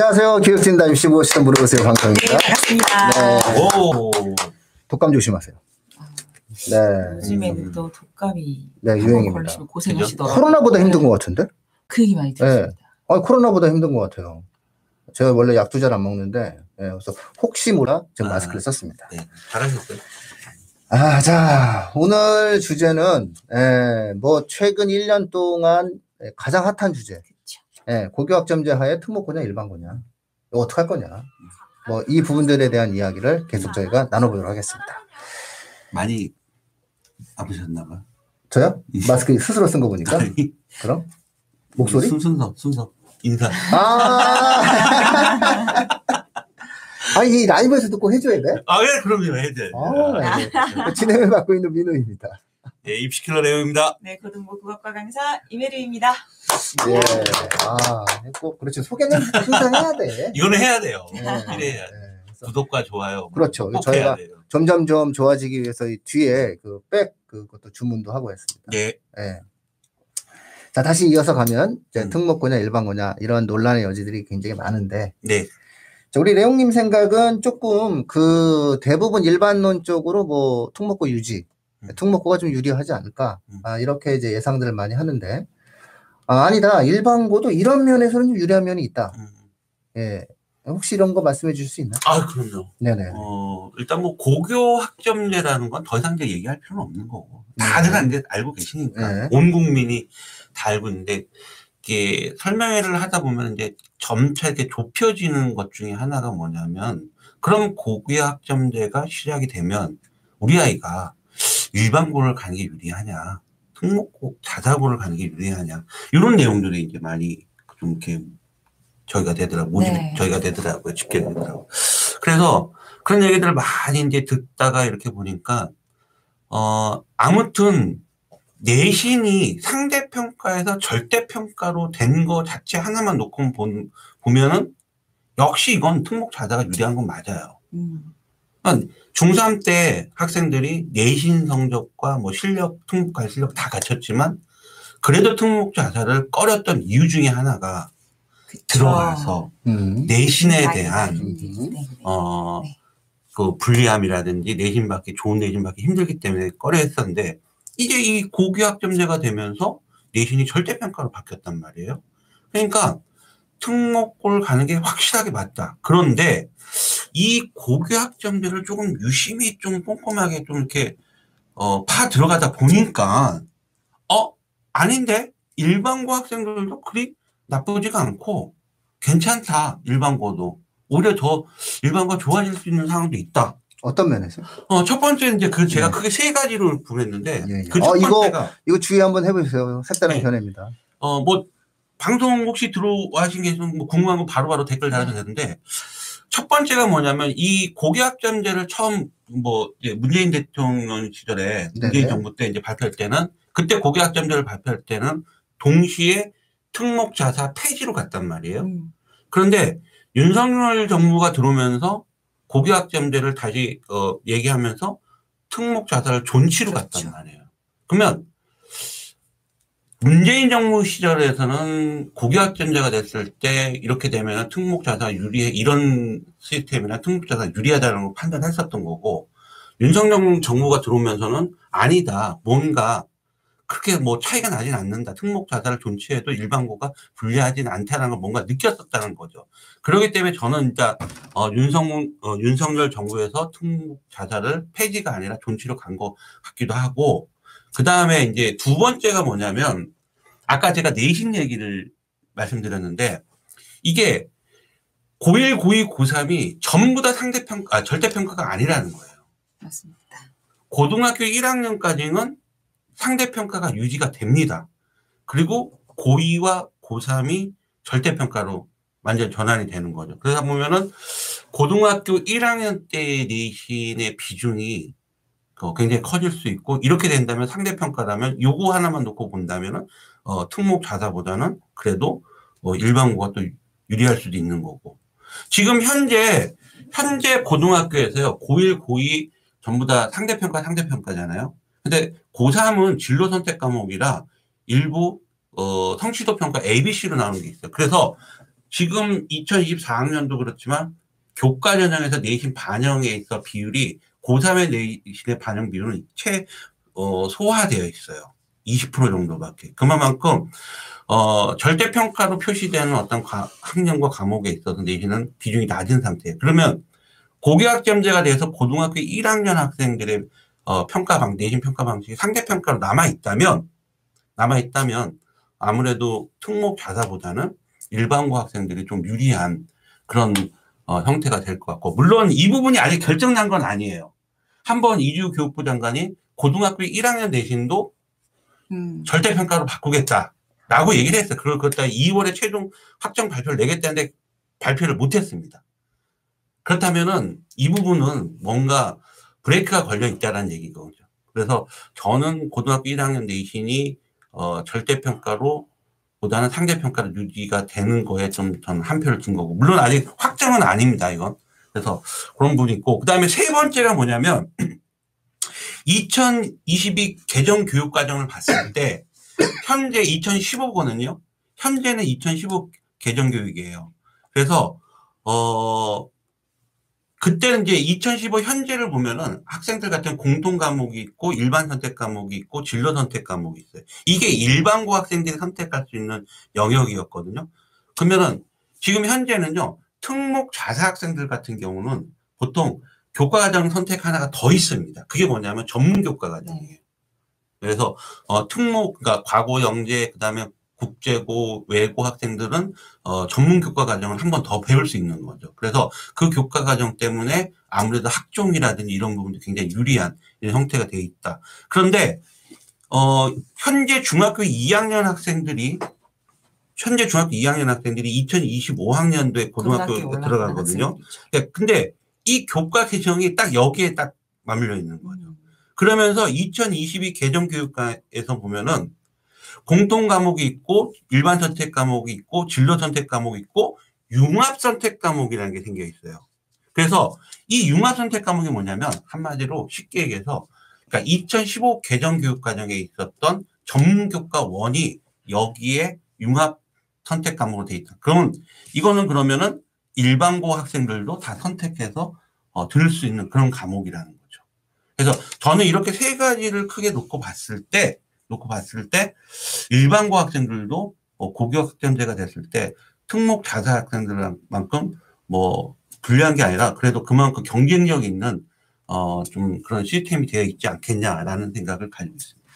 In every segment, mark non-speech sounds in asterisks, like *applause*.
안녕하세요. 교육진담 MC 무엇이든 물어보세요. 네, 방송입니다. 반갑습니다. 네. 오. 독감 조심하세요. 네. 요즘에는 또 독감이 네, 한번 유행입니다. 걸리시면 고생하시더라고요. 코로나보다 힘든 것 같은데? 그 얘기 많이 들었습니다. 아, 코로나보다 힘든 것 같아요. 제가 원래 약도 잘 안 먹는데, 예, 그래서 혹시 몰라 제가 아. 마스크를 썼습니다. 네, 잘하셨어요. 아, 자, 오늘 주제는, 예, 뭐, 최근 1년 동안 예, 가장 핫한 주제. 예, 고교학점제 하에 특목고냐, 일반고냐. 이거 어떡할 거냐. 뭐, 이 부분들에 대한 이야기를 계속 저희가 나눠보도록 하겠습니다. 많이 아프셨나봐. 저요? 마스크 스스로 쓴 거 보니까? 그럼? 목소리? 순, 순서, 순서. 인사. 아! *laughs* 아니, 이 라이브에서 꼭 해줘야 돼? 아, 예, 그럼요. 해야 돼. 아, 네. 진행을 맡고 있는 민우입니다. 예, 입시킬러 레오입니다. 네, 고등부 국어과 강사 이메르입니다. 예. 아, 꼭, 그렇죠. 소개는 항상 해야 돼. *laughs* 이거는 해야 돼요. 네. 이래야 돼. 네. 그래서 구독과 좋아요. 그렇죠. 꼭 저희가 해야 돼요. 점점점 좋아지기 위해서 이 뒤에 그 백 그것도 주문도 하고 했습니다. 네. 예. 자, 다시 이어서 가면 이제 음. 특목고냐 일반고냐 이런 논란의 여지들이 굉장히 많은데 네. 자, 우리 레옹님 생각은 조금 그 대부분 일반론 쪽으로 뭐 특목고 유지, 음. 특목고가 좀 유리하지 않을까 음. 아, 이렇게 이제 예상들을 많이 하는데 아, 아니다 일반고도 이런 면에서는 좀 유리한 면이 있다. 음. 예. 혹시 이런 거 말씀해 주실 수 있나요? 아, 그럼요. 네네. 어, 일단 뭐 고교 학점제라는 건 더 이상 이제 얘기할 필요는 없는 거고. 다들 이제 알고 계시니까. 네. 온 국민이 다 알고 있는데, 이게 설명회를 하다 보면 이제 점차 이렇게 좁혀지는 것 중에 하나가 뭐냐면, 그럼 고교 학점제가 시작이 되면 우리 아이가 일반고를 가는 게 유리하냐, 특목고 자사고를 가는 게 유리하냐, 이런 내용들이 이제 많이 좀 이렇게 저희가 되더라고요. 모집이 네. 저희가 되더라고요. 집계 되더라고요. 그래서 그런 얘기들을 많이 이제 듣다가 이렇게 보니까, 어, 아무튼 내신이 상대 평가에서 절대 평가로 된 거 자체 하나만 놓고 본, 보면은 역시 이건 특목 자사가 유리한 건 맞아요. 음, 중3 때 학생들이 내신 성적과 뭐 실력, 특목과 실력 다 갖췄지만 그래도 특목 자사를 꺼렸던 이유 중에 하나가 그쵸. 들어가서 음. 내신에 나이 대한 때문에. 어, 네. 그 불리함이라든지 내신 받기 좋은 내신 받기 힘들기 때문에 꺼려 했었는데 이제 이 고교학점제가 되면서 내신이 절대평가로 바뀌었단 말이에요. 그러니까 특목고를 가는 게 확실하게 맞다. 그런데 이 고교학점제를 조금 유심히 좀 꼼꼼하게 좀 이렇게 어, 파 들어가다 보니까 어 아닌데 일반고 학생들도 그리 나쁘지가 않고 괜찮다 일반고도 오히려 더 일반고 좋아질 수 있는 상황도 있다. 어떤 면에서? 어, 첫 번째 이제 그 제가 네. 크게 세 가지를 보냈는데 예, 예. 그첫 어, 이거- 번째가 이거 주의 한번 해보세요. 색다른 네. 견해입니다. 어, 뭐, 방송 혹시 들어와신 게 있으면 뭐 궁금한 거 바로바로 댓글 달아도 되는데, 첫 번째가 뭐냐면, 이 고교학점제를 처음, 뭐, 이제 문재인 대통령 시절에, 네네. 문재인 정부 때 이제 발표할 때는, 그때 고교학점제를 발표할 때는, 동시에 특목자사 폐지로 갔단 말이에요. 음, 그런데 윤석열 정부가 들어오면서 고교학점제를 다시 어, 얘기하면서 특목자사를 존치로 그렇죠. 갔단 말이에요. 그러면 문재인 정부 시절에서는 고교학점제가 됐을 때 이렇게 되면 특목자사 유리해 이런 시스템이나 특목자사 유리하다는 걸 판단했었던 거고 윤석열 정부가 들어오면서는 아니다 뭔가 그렇게 뭐 차이가 나진 않는다 특목자사를 존치해도 일반고가 불리하진 않다는 걸 뭔가 느꼈었다는 거죠. 그렇기 때문에 저는 진짜 어, 윤석 어, 윤석열 정부에서 특목자사를 폐지가 아니라 존치로 간 것 같기도 하고 그 다음에 이제 두 번째가 뭐냐면 아까 제가 내신 얘기를 말씀드렸는데 이게 고1, 고2, 고3이 전부 다 상대평가, 아, 절대평가가 아니라는 거예요. 맞습니다. 고등학교 1학년까지는 상대평가가 유지가 됩니다. 그리고 고2와 고3이 절대평가로 완전 전환이 되는 거죠. 그러다 보면은 고등학교 1학년 때 내신의 비중이 어, 굉장히 커질 수 있고 이렇게 된다면 상대평가라면 요거 하나만 놓고 본다면은 어, 특목 자사보다는 그래도 어, 일반고가 또 유리할 수도 있는 거고 지금 현재 현재 고등학교에서요 고1 고2 전부 다 상대평가 상대평가잖아요. 근데 고3은 진로 선택 과목이라 일부 어, 성취도 평가 ABC로 나오는 게 있어요. 그래서 지금 2024학년도 그렇지만 교과 전형에서 내신 반영에 있어 비율이 고3의 내신의 반영 비율은 최 어, 소화되어 있어요. 20% 정도밖에. 그만큼 어, 절대평가로 표시되는 어떤 과, 학년과 과목에 있어서 내신은 비중이 낮은 상태예요. 그러면 고교학점제가 돼서 고등학교 1학년 학생들의 어, 평가 방, 내신 평가 방식이 상대평가로 남아있다면, 남아있다면 아무래도 특목 자사보다는 일반고 학생들이 좀 유리한 그런 어, 형태가 될 것 같고, 물론 이 부분이 아직 결정난 건 아니에요. 한 번 이주 교육부 장관이 고등학교 1학년 내신도 음. 절대평가로 바꾸겠다라고 얘기를 했어요. 그걸 그때 2월에 최종 확정 발표를 내겠다는데 발표를 못했습니다. 그렇다면은 이 부분은 뭔가 브레이크가 걸려 있다라는 얘기거든요. 그래서 저는 고등학교 1학년 내신이 어, 절대평가로 보다는 상대평가로 유지가 되는 거에 좀전한 표를 준 거고 물론 아직 확정은 아닙니다 이건 그래서 그런 부분이 있고 그 다음에 세 번째가 뭐냐면 *clears throat* 2022 개정 교육 과정을 봤을 때 현재 2015거든요. 현재는 2015 개정 교육이에요. 그래서 어 그때는 이제 2015 현재를 보면은 학생들 같은 공통 과목이 있고 일반 선택 과목이 있고 진로 선택 과목이 있어요. 이게 일반고 학생들이 선택할 수 있는 영역이었거든요. 그러면은 지금 현재는요. 특목 자사 학생들 같은 경우는 보통 교과 과정 선택 하나가 더 있습니다. 그게 뭐냐면 전문 교과 과정이에요. 그래서 어 특목 그러니까 과고 영재 그다음에 국제고 외고 학생들은 어 전문 교과 과정을 한 번 더 배울 수 있는 거죠. 그래서 그 교과 과정 때문에 아무래도 학종이라든지 이런 부분도 굉장히 유리한 형태가 되어 있다. 그런데 어 현재 중학교 2학년 학생들이 현재 중학교 2학년 학생들이 2025학년도에 고등학교에 들어가거든요. 예, 근데 이 교과 개정이 딱 여기에 딱 맞물려 있는 거죠. 그러면서 2022 개정 교육과에서 보면은 공통 과목이 있고 일반 선택 과목이 있고 진로 선택 과목이 있고 융합 선택 과목이라는 게 생겨 있어요. 그래서 이 융합 선택 과목이 뭐냐면 한마디로 쉽게 얘기해서 그러니까 2015 개정 교육 과정에 있었던 전문 교과 원이 여기에 융합 선택 과목으로 돼 있다. 그러면 이거는 그러면은 일반고 학생들도 다 선택해서 어, 들을 수 있는 그런 과목이라는 거죠. 그래서 저는 이렇게 세 가지를 크게 놓고 봤을 때, 놓고 봤을 때 일반고 학생들도 어, 고교학점제가 됐을 때 특목 자사 학생들만큼 뭐 불리한 게 아니라 그래도 그만큼 경쟁력 있는 어, 좀 그런 시스템이 되어 있지 않겠냐라는 생각을 가지고 있습니다.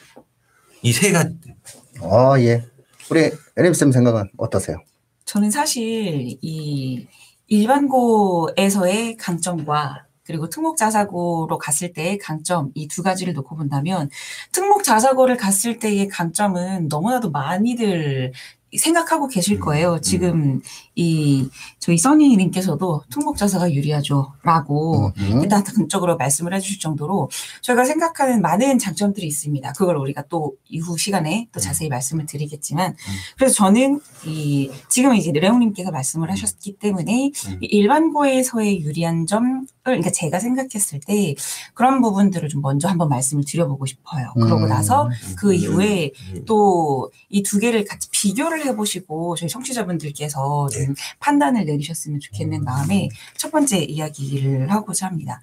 이 세 가지 때문에. 아, 예. 우리 에림쌤 생각은 어떠세요? 저는 사실 이 일반고에서의 강점과 그리고 특목자사고로 갔을 때의 강점 이 두 가지를 놓고 본다면 특목자사고를 갔을 때의 강점은 너무나도 많이들 생각하고 계실 음, 거예요. 음. 지금 이 저희 써니님께서도 특목자사가 유리하죠라고 음. 일단 긍적으로 말씀을 해주실 정도로 저희가 생각하는 많은 장점들이 있습니다. 그걸 우리가 또 이후 시간에 또 음. 자세히 말씀을 드리겠지만 그래서 저는 이 지금 이제 레옹님께서 말씀을 하셨기 때문에 일반고에서의 유리한 점을 그러니까 제가 생각했을 때 그런 부분들을 좀 먼저 한번 말씀을 드려보고 싶어요. 그러고 음. 나서 그 음. 이후에 음. 또이 두 개를 같이 비교를 해보시고 저희 청취자분들께서 네. 좀 판단을 내리셨으면 좋겠는 마음에 첫 번째 이야기를 하고자 합니다.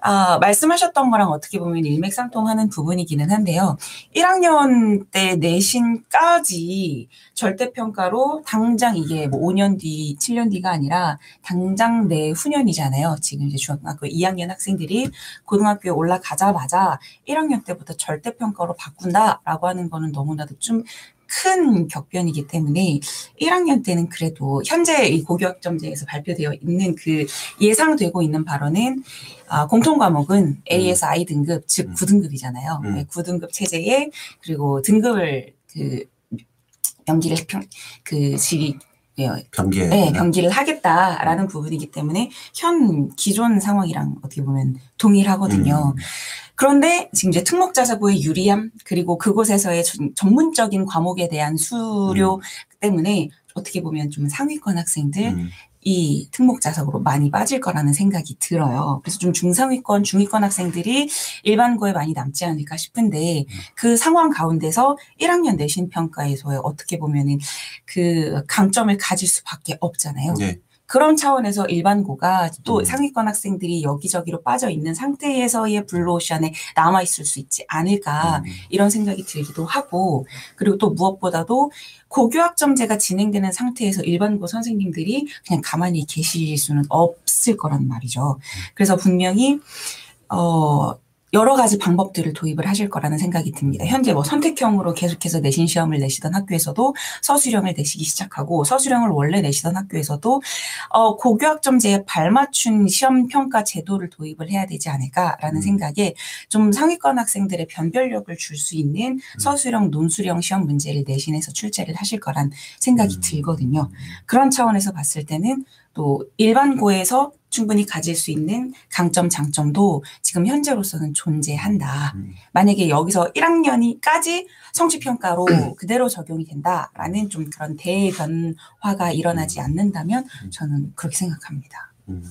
아, 말씀하셨던 거랑 어떻게 보면 일맥상통하는 부분이기는 한데요. 1학년 때 내신까지 절대평가로 당장 이게 뭐 5년 뒤, 7년 뒤가 아니라 당장 내 후년이잖아요. 지금 이제 중학교 2학년 학생들이 고등학교에 올라가자마자 1학년 때부터 절대평가로 바꾼다라고 하는 거는 너무나도 좀큰 격변이기 때문에 1학년 때는 그래도 현재 이 고교학점제에서 발표되어 있는 그 예상되고 있는 발언은 아, 공통 과목은 A에서 I 등급 즉 음. 9등급이잖아요. 음. 9등급 체제에 그리고 등급을 그 명기를 평, 그 질이 경계. 네, 병기를 하겠다라는 부분이기 때문에 현 기존 상황이랑 어떻게 보면 동일하거든요. 음. 그런데 지금 이제 특목자사고의 유리함 그리고 그곳에서의 전- 전문적인 과목에 대한 수료 음. 때문에 어떻게 보면 좀 상위권 학생들 음. 이 특목 자석으로 많이 빠질 거라는 생각이 들어요. 그래서 좀 중상위권, 중위권 학생들이 일반고에 많이 남지 않을까 싶은데 그 상황 가운데서 1학년 내신 평가에서의 어떻게 보면은 그 강점을 가질 수밖에 없잖아요. 네. 그런 차원에서 일반고가 또 음. 상위권 학생들이 여기저기로 빠져 있는 상태에서의 블루오션에 남아 있을 수 있지 않을까 음. 이런 생각이 들기도 하고 그리고 또 무엇보다도 고교학점제가 진행되는 상태에서 일반고 선생님들이 그냥 가만히 계실 수는 없을 거란 말이죠. 그래서 분명히 어 여러 가지 방법들을 도입을 하실 거라는 생각이 듭니다. 현재 뭐 선택형으로 계속해서 내신 시험을 내시던 학교에서도 서술형을 내시기 시작하고 서술형을 원래 내시던 학교에서도 어, 고교학점제에 발맞춘 시험 평가 제도를 도입을 해야 되지 않을까라는 음. 생각에 좀 상위권 학생들의 변별력을 줄 수 있는 음. 서술형, 논술형 시험 문제를 내신에서 출제를 하실 거란 생각이 음. 들거든요. 그런 차원에서 봤을 때는 또 일반고에서 충분히 가질 수 있는 강점, 장점도 지금 현재로서는 존재한다. 음. 만약에 여기서 1학년이까지 성취평가로 그대로 적용이 된다라는 좀 그런 대변화가 일어나지 않는다면 음. 저는 그렇게 생각합니다. 음.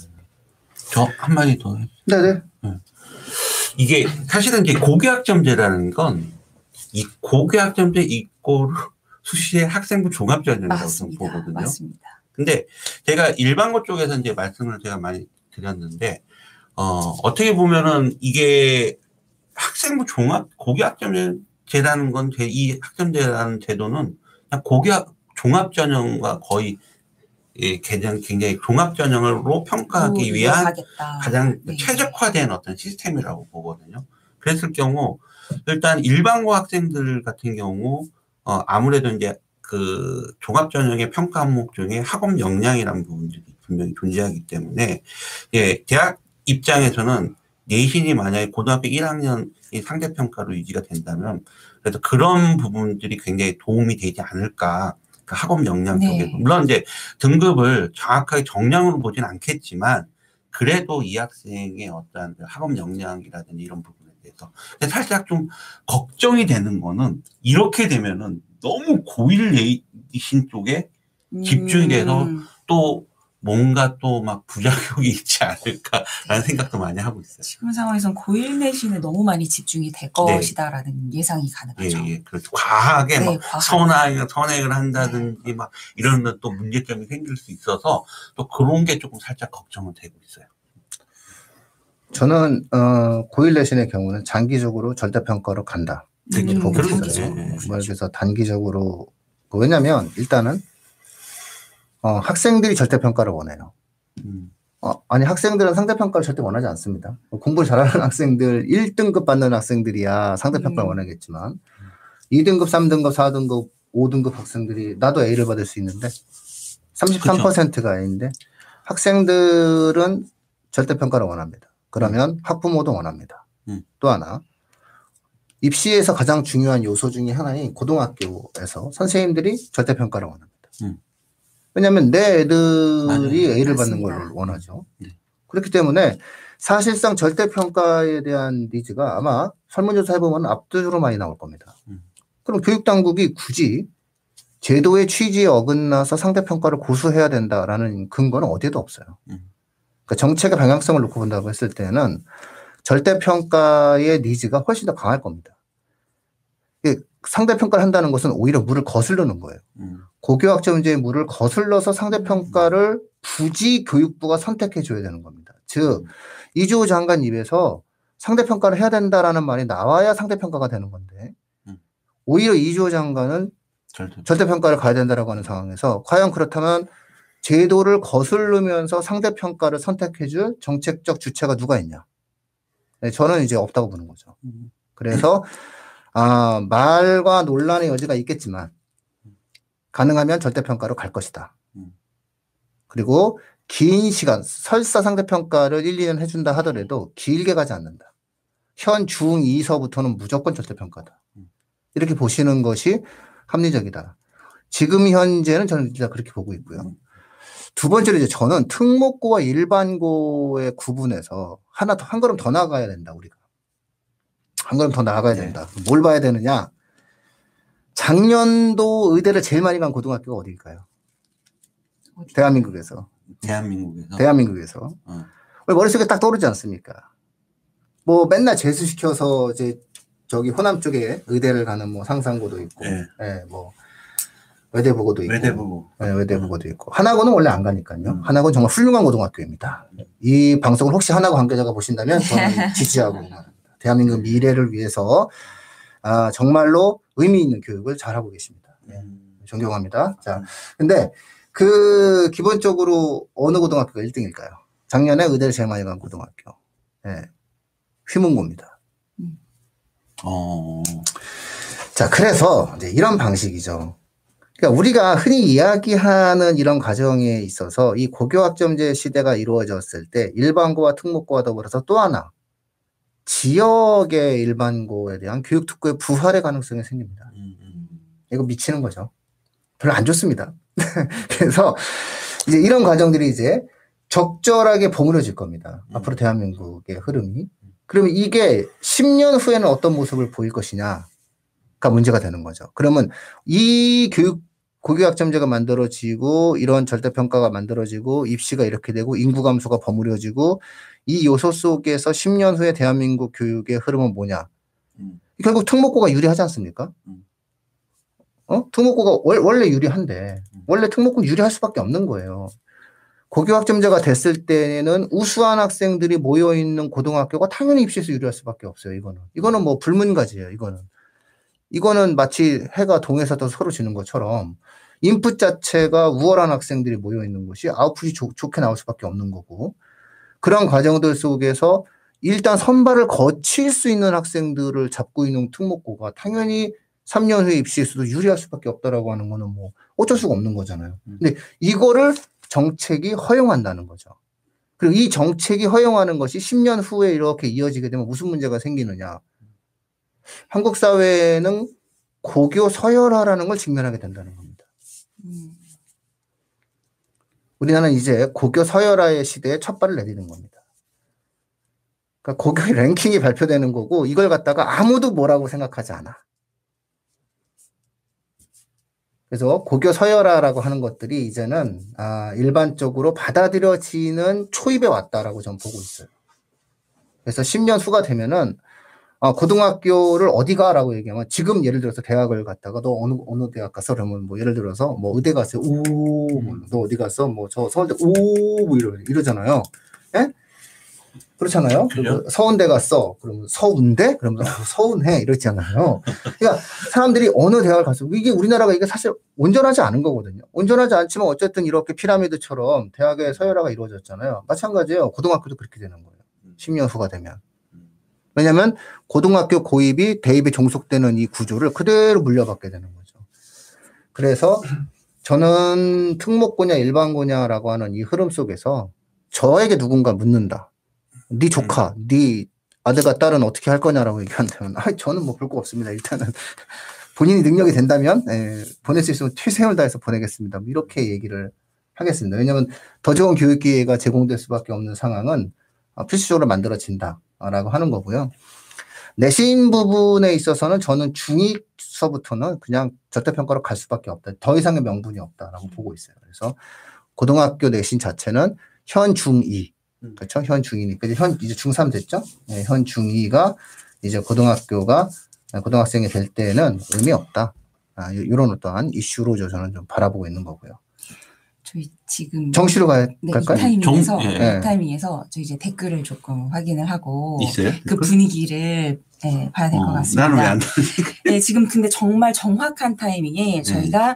저 한마디 더 해. 네네. 이게 사실은 이제 고교학점제라는 건 이 고교학점제 이꼬르 수시의 학생부 종합전형이라고. 보거든요. 맞습니다. 근데 제가 일반고 쪽에서 이제 말씀을 제가 많이 드렸는데 어 어떻게 보면은 이게 학생부 종합 고교 학점 제라는 건 이 학점 제라는 제도는 그냥 고교학 종합 전형과 거의 예, 굉장히 굉장히 종합 전형으로 평가하기 오, 위한 이어가겠다. 가장 네. 최적화된 어떤 시스템이라고 보거든요. 그랬을 경우 일단 일반고 학생들 같은 경우 어 아무래도 이제 그 종합 전형의 평가 항목 중에 학업 역량이라는 부분들이 분명히 존재하기 때문에 예 대학 입장에서는 내신이 만약에 고등학교 1학년이 상대 평가로 유지가 된다면 그래서 그런 부분들이 굉장히 도움이 되지 않을까. 그 학업 역량 네. 쪽에서. 물론 이제 등급을 정확하게 정량으로 보진 않겠지만 그래도 이 학생의 어떠한 그 학업 역량이라든지 이런 부분에 대해서. 근데 살짝 좀 걱정이 되는 거는 이렇게 되면은 너무 고일 내신 쪽에 집중이 돼서 음, 또 뭔가 또 막 부작용이 있지 않을까라는 생각도 많이 하고 있어요. 지금 상황에선 고1 내신에 너무 많이 집중이 될 네. 것이다라는 예상이 예, 가능하죠. 예. 그렇죠. 과하게 막 네, 과하게. 선행, 선행을 한다든지 막 이런 또 문제점이 생길 수 있어서 또 그런 게 조금 살짝 걱정은 되고 있어요. 저는 어, 고일 내신의 경우는 장기적으로 절대평가로 간다. 음, 보고 그런 있어요. 거죠. 예, 예. 말 그래서 단기적으로 왜냐하면 일단은 어, 학생들이 절대 평가를 원해요. 음, 어, 아니 학생들은 상대평가를 절대 원하지 않습니다. 뭐 공부를 잘하는 학생들 1등급 받는 학생들이야 상대평가를 음. 원하겠지만 2등급, 3등급, 4등급, 5등급 학생들이 나도 A를 받을 수 있는데 33%가 A인데 학생들은 절대평가를 원합니다. 그러면 학부모도 원합니다. 음. 또 하나 입시에서 가장 중요한 요소 중에 하나인 고등학교에서 선생님들이 절대평가를 원합니다. 음. 왜냐하면 내 애들이 맞아요. A를 받는 맞습니다. 걸 원하죠. 네. 그렇기 때문에 사실상 절대평가에 대한 니즈가 아마 설문조사 해보면 압도적으로 많이 나올 겁니다. 음. 그럼 교육당국이 굳이 제도의 취지에 어긋나서 상대평가를 고수해야 된다라는 근거는 어디에도 없어요. 음. 그러니까 정책의 방향성을 놓고 본다고 했을 때는 절대평가의 니즈가 훨씬 더 강할 겁니다. 이게 상대평가를 한다는 것은 오히려 물을 거슬르는 거예요. 음, 고교학점제의 물을 거슬러서 상대평가를 굳이 교육부가 선택해 줘야 되는 겁니다. 즉, 이주호 장관 입에서 상대평가를 해야 된다라는 말이 나와야 상대평가가 되는 건데, 음. 오히려 이주호 장관은 절대. 절대평가를 가야 된다라고 하는 상황에서, 과연 그렇다면 제도를 거슬르면서 상대평가를 선택해 줄 정책적 주체가 누가 있냐? 네, 저는 이제 없다고 보는 거죠. 음, 그래서 아, 말과 논란의 여지가 있겠지만 가능하면 절대평가로 갈 것이다. 음. 그리고 긴 시간 설사 상대평가를 1, 2년 해준다 하더라도 길게 가지 않는다. 현 중 2서부터는 무조건 절대평가다. 음. 이렇게 보시는 것이 합리적이다. 지금 현재는 저는 진짜 그렇게 보고 있고요. 음. 두 번째로 이제 저는 특목고와 일반고의 구분에서 하나 더, 한 걸음 더 나가야 된다, 우리가. 한 걸음 더 나가야 네. 된다. 뭘 봐야 되느냐? 작년도 의대를 제일 많이 간 고등학교가 어디일까요? 어디? 대한민국에서. 대한민국에서. 대한민국에서. 어. 왜 머릿속에 딱 떠오르지 않습니까? 뭐 맨날 재수시켜서 이제 저기 호남 쪽에 의대를 가는 뭐 상상고도 있고, 예. 예, 뭐 외대부고도 있고, 외대부. 예, 외대부고도 있고, 하나고는 원래 안 가니까요. 음. 하나고는 정말 훌륭한 고등학교입니다. 이 방송을 혹시 하나고 관계자가 보신다면 저는 *laughs* 지지하고 응원합니다. 대한민국 미래를 위해서 아, 정말로 의미 있는 교육을 잘하고 계십니다. 예, 음. 존경합니다. 자, 근데 그 기본적으로 어느 고등학교가 1등일까요? 작년에 의대를 제일 많이 간 고등학교. 예. 휘문고입니다. 어. 자, 그래서 이제 이런 방식이죠. 그러니까 우리가 흔히 이야기하는 이런 과정에 있어서 이 고교학점제 시대가 이루어졌을 때 일반고와 특목고와 더불어서 또 하나 지역의 일반고에 대한 교육 특구의 부활의 가능성이 생깁니다. 음, 음. 이거 미치는 거죠. 별로 안 좋습니다. *laughs* 그래서 이제 이런 과정들이 이제 적절하게 버무려질 겁니다. 음. 앞으로 대한민국의 흐름이. 그러면 이게 10년 후에는 어떤 모습을 보일 것이냐가 문제가 되는 거죠. 그러면 이 교육 고교학점제가 만들어지고 이런 절대평가가 만들어지고 입시가 이렇게 되고 인구 감소가 버무려지고 이 요소 속에서 10년 후에 대한민국 교육의 흐름은 뭐냐? 음. 결국 특목고가 유리하지 않습니까? 음. 어? 특목고가 월- 원래 유리한데 음. 원래 특목고는 유리할 수밖에 없는 거예요. 고교학점제가 됐을 때는 우수한 학생들이 모여 있는 고등학교가 당연히 입시에서 유리할 수밖에 없어요. 이거는 이거는 뭐 불문가지예요. 이거는 이거는 마치 해가 동에서 더 서로 지는 것처럼 인풋 자체가 우월한 학생들이 모여 있는 곳이 아웃풋이 좋- 좋게 나올 수밖에 없는 거고 그런 과정들 속에서 일단 선발을 거칠 수 있는 학생들을 잡고 있는 특목고가 당연히 3년 후에 입시에서도 유리할 수밖에 없다라고 하는 거는 뭐 어쩔 수가 없는 거잖아요. 근데 이거를 정책이 허용한다는 거죠. 그리고 이 정책이 허용하는 것이 10년 후에 이렇게 이어지게 되면 무슨 문제가 생기느냐. 한국 사회는 고교 서열화라는 걸 직면하게 된다는 겁니다. 음. 우리나라는 이제 고교 서열화의 시대에 첫 발을 내디는 겁니다. 그러니까 고교의 *laughs* 랭킹이 발표되는 거고 이걸 갖다가 아무도 뭐라고 생각하지 않아. 그래서 고교 서열화라고 하는 것들이 이제는 아, 일반적으로 받아들여지는 초입에 왔다라고 저는 보고 있어요. 그래서 10년 후가 되면은 아, 고등학교를 어디 가라고 얘기하면 지금 예를 들어서 대학을 갔다가 너 어느 어느 대학 갔어? 그러면 뭐 예를 들어서 뭐 의대 갔어요. 오, 뭐너 어디 갔어? 뭐저 서울대 오, 뭐 이러 이러잖아요. 예? 그렇잖아요. 그죠? 서운대 갔어. 그러면 서운대? 그러면 어, 서운해 이러잖아요. 그러니까 사람들이 어느 대학을 갔어. 이게 우리나라가 이게 사실 온전하지 않은 거거든요. 온전하지 않지만 어쨌든 이렇게 피라미드처럼 대학의 서열화가 이루어졌잖아요. 마찬가지예요. 고등학교도 그렇게 되는 거예요. 10년 후가 되면. 왜냐하면 고등학교 고입이 대입에 종속되는 이 구조를 그대로 물려받게 되는 거죠. 그래서 저는 특목고냐 일반고냐라고 하는 이 흐름 속에서 저에게 누군가 묻는다. 네 조카, 네 아들과 딸은 어떻게 할 거냐라고 얘기한다면 아, 저는 뭐 볼 거 없습니다. 일단은 *laughs* 본인이 능력이 된다면 예, 보낼 수 있으면 최선을 다해서 보내겠습니다. 뭐 이렇게 얘기를 하겠습니다. 왜냐하면 더 좋은 교육 기회가 제공될 수밖에 없는 상황은 아, 필수적으로 만들어진다 라고 하는 거고요. 내신 부분에 있어서는 저는 중2서부터는 그냥 절대평가로 갈 수밖에 없다. 더 이상의 명분이 없다라고 보고 있어요. 그래서 고등학교 내신 자체는 현 중2, 음. 그렇죠? 현 중2니까 이제 현 이제 중3 됐죠? 네, 현 중2가 이제 고등학교가 고등학생이 될 때는 의미 없다. 아, 요- 요런 어떠한 이슈로 저- 저는 좀 바라보고 있는 거고요. 저희 지금 정시로 가, 네, 이 갈까요? 타이밍에서 정- 예. 이 타이밍에서 저 이제 댓글을 조금 확인을 하고 있어요? 그 분위기를 네, 봐야 될것 어, 같습니다. 나는 왜안 *laughs* 네, 지금 근데 정말 정확한 타이밍에 저희가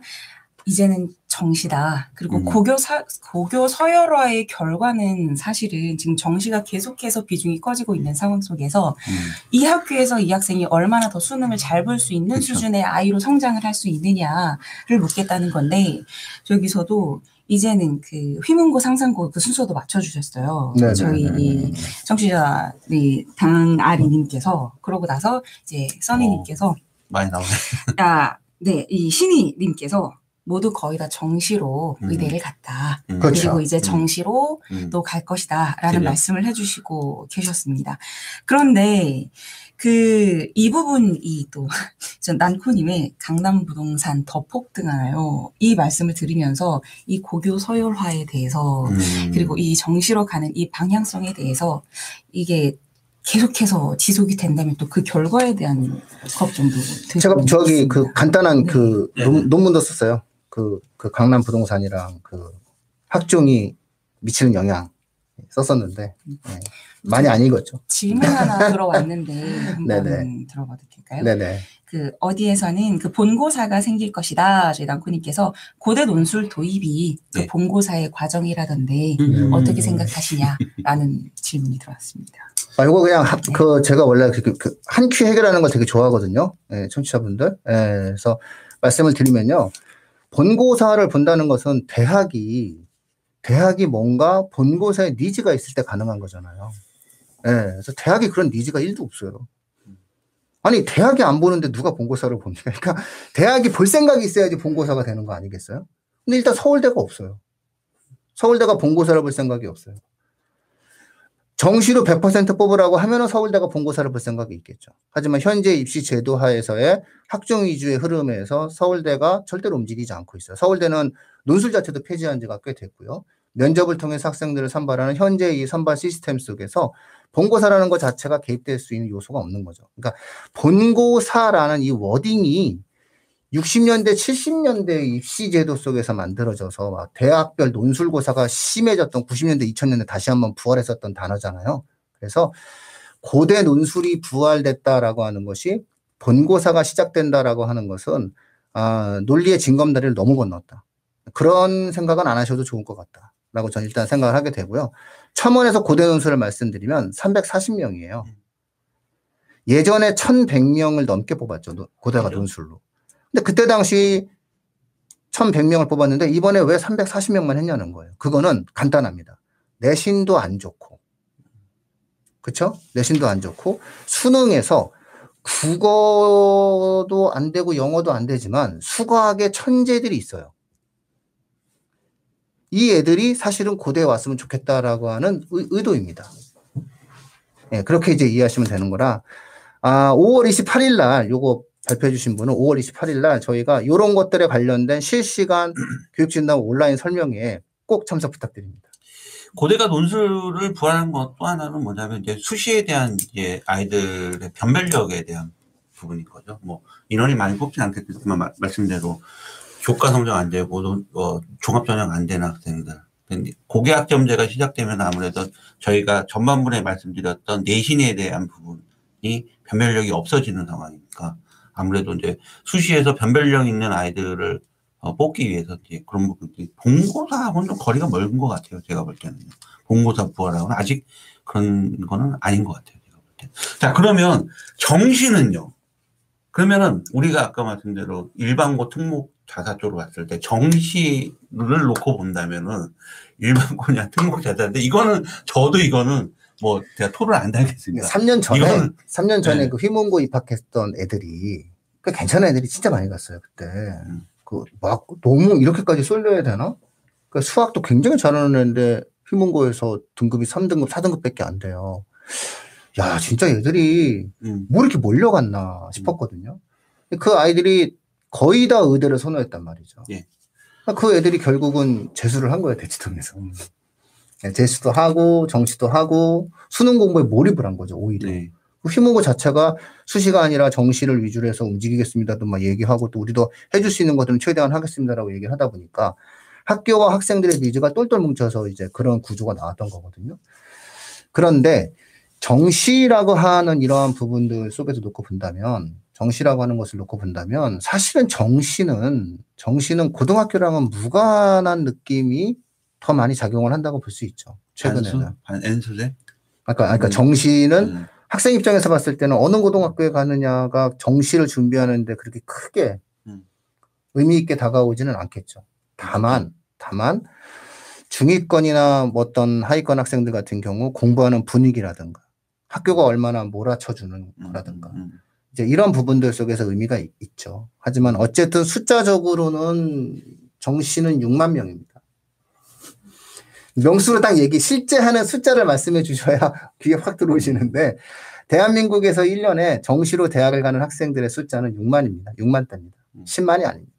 이제는 정시다. 그리고 음. 고교 사, 고교 서열화의 결과는 사실은 지금 정시가 계속해서 비중이 커지고 있는 상황 속에서 음. 이 학교에서 이 학생이 얼마나 더 수능을 잘 볼 수 있는 그쵸. 수준의 아이로 성장을 할 수 있느냐를 묻겠다는 건데 저기서도 이제는 그 휘문고 상상고 그 순서도 맞춰주셨어요. 네, 네, 저희 네, 이 청취자 네, 당아리님께서 그러고 나서 이제 써니님께서 많이 나오네. *laughs* 아, 네, 이 신희님께서 모두 거의 다 정시로 음. 의대를 갔다. 음. 그렇죠. 그리고 이제 음. 정시로 음. 또갈 것이다 라는 그래요. 말씀을 해주시고 계셨습니다. 그런데 그, 이 부분이 또, *laughs* 전 난코님의 강남 부동산 더 폭등하나요? 이 말씀을 들으면서 이 고교 서열화에 대해서, 음. 그리고 이 정시로 가는 이 방향성에 대해서 이게 계속해서 지속이 된다면 또 그 결과에 대한 걱정도 제가 저기 있습니다. 그 간단한 네. 그 네. 논, 논문도 썼어요. 그, 그 강남 부동산이랑 그 학종이 미치는 영향 썼었는데 네. 많이 안 읽었죠. 질문 하나 *laughs* 들어왔는데 한번. 들어봐도 될까요? 네네. 그 어디에서는 그 본고사가 생길 것이다. 저희 남구님께서 고대 논술 도입이 그 네. 본고사의 과정이라던데 음. 어떻게 생각하시냐라는 질문이 들어왔습니다. 아, 이거 그냥 하- 네. 그 제가 원래 한큐 해결하는 걸 되게 좋아하거든요. 예, 청취자분들. 예, 그래서 말씀을 드리면요. 본고사를 본다는 것은 대학이 대학이 뭔가 본고사에 니즈가 있을 때 가능한 거잖아요. 예, 그래서 대학이 그런 니즈가 1도 없어요. 아니, 대학이 안 보는데 누가 본고사를 봅니까? *laughs* 그러니까 대학이 볼 생각이 있어야지 본고사가 되는 거 아니겠어요? 근데 일단 서울대가 없어요. 서울대가 본고사를 볼 생각이 없어요. 정시로 100% 뽑으라고 하면은 서울대가 본고사를 볼 생각이 있겠죠. 하지만 현재 입시 제도 하에서의 학종 위주의 흐름에서 서울대가 절대로 움직이지 않고 있어요. 서울대는 논술 자체도 폐지한 지가 꽤 됐고요. 면접을 통해서 학생들을 선발하는 현재 이 선발 시스템 속에서 본고사라는 것 자체가 개입될 수 있는 요소가 없는 거죠. 그러니까 본고사라는 이 워딩이 60년대, 70년대 입시 제도 속에서 만들어져서 막 대학별 논술고사가 심해졌던 90년대, 2000년대 다시 한번 부활했었던 단어잖아요. 그래서 고대 논술이 부활됐다라고 하는 것이 본고사가 시작된다라고 하는 것은 아, 논리의 징검다리를 너무 건넜다. 그런 생각은 안 하셔도 좋을 것 같다 라고 저는 일단 생각을 하게 되고요. 첨언에서 고대 논술을 말씀드리면 340명이에요. 예전에 1100명을 넘게 뽑았죠. 노- 고대가. 논술로. 근데 그때 당시 1100명을 뽑았는데 이번에 왜 340명만 했냐는 거예요. 그거는 간단합니다. 내신도 안 좋고. 그쵸? 내신도 안 좋고 수능에서 국어도 안 되고 영어도 안 되지만 수학의 천재들이 있어요. 이 애들이 사실은 고대에 왔으면 좋겠다라고 하는 의, 의도입니다. 예, 그렇게 이제 이해하시면 되는 거라. 아, 5월 28일 날 요거 발표해 주신 분은 5월 28일 날 저희가 요런 것들에 관련된 실시간 *clears throat* 교육 진단 온라인 설명회에 꼭 참석 부탁드립니다. 고대가 논술을 부활한 것또 하나는 뭐냐면 이제 수시에 대한 이제 아이들의 변별력에 대한 부분인 거죠. 뭐 인원이 많이 뽑진 않겠지만 마- 말씀대로 교과 성적 안 되고 논- 어, 종합 전형 안 되는 학생들. 고교학점제가 시작되면 아무래도 저희가 전반부에 말씀드렸던 내신에 대한 부분이 변별력이 없어지는 상황이니까 아무래도 이제 수시에서 변별력 있는 아이들을 어, 뽑기 위해서 이제 그런 부분들이 본고사하고는 좀 거리가 멀은 것 같아요. 제가 볼 때는 본고사 부활하고는 아직 그런 거는 아닌 것 같아요. 제가 볼 때. 자 그러면 정시는요. 그러면은 우리가 아까 말씀대로 일반고 특목 자사 쪽으로 봤을 때 정시를 놓고 본다면은 일반고냐 특목 자사인데 이거는 저도 이거는 뭐 제가 토를 안 달겠습니다. 3년 전에 이거는- 3년 전에 네. 그 휘문고 입학했던 애들이 그 괜찮은 애들이 진짜 많이 갔어요 그때. 음. 그막 너무 이렇게까지 쏠려야 되나? 그 수학도 굉장히 잘하는 애인데 휘문고에서 등급이 3등급, 4등급밖에 안 돼요. 야 진짜 애들이 음. 뭐 이렇게 몰려갔나 싶었거든요. 그 아이들이 거의 다 의대를 선호했단 말이죠. 예. 그 애들이 결국은 재수를 한 거예요, 대치동에서. 네, 재수도 하고, 정시도 하고, 수능 공부에 몰입을 한 거죠, 오히려. 네. 그 휘문고 자체가 수시가 아니라 정시를 위주로 해서 움직이겠습니다도 막 얘기하고 또 우리도 해줄 수 있는 것들은 최대한 하겠습니다라고 얘기를 하다 보니까 학교와 학생들의 니즈가 똘똘 뭉쳐서 이제 그런 구조가 나왔던 거거든요. 그런데 정시라고 하는 이러한 부분들 속에서 놓고 본다면 정시라고 하는 것을 놓고 본다면 사실은 정시는 정시는 고등학교랑은 무관한 느낌이 더 많이 작용을 한다고 볼 수 있죠. 최근에는. 반 N수제? 아까 그러니까 음. 정시는 음. 학생 입장에서 봤을 때는 어느 고등학교에 가느냐가 정시를 준비하는데 그렇게 크게 음. 의미 있게 다가오지는 않겠죠. 다만, 다만, 중위권이나 뭐 어떤 하위권 학생들 같은 경우 공부하는 분위기라든가 학교가 얼마나 몰아쳐주는 음. 거라든가 음. 이제 이런 부분들 속에서 의미가 있- 있죠. 하지만 어쨌든 숫자적으로는 정시는 6만 명입니다. 명수로 딱 얘기, 실제 하는 숫자를 말씀해 주셔야 *laughs* 귀에 확 들어오시는데, 대한민국에서 1년에 정시로 대학을 가는 학생들의 숫자는 6만입니다. 6만 대입니다. 음. 10만이 아닙니다.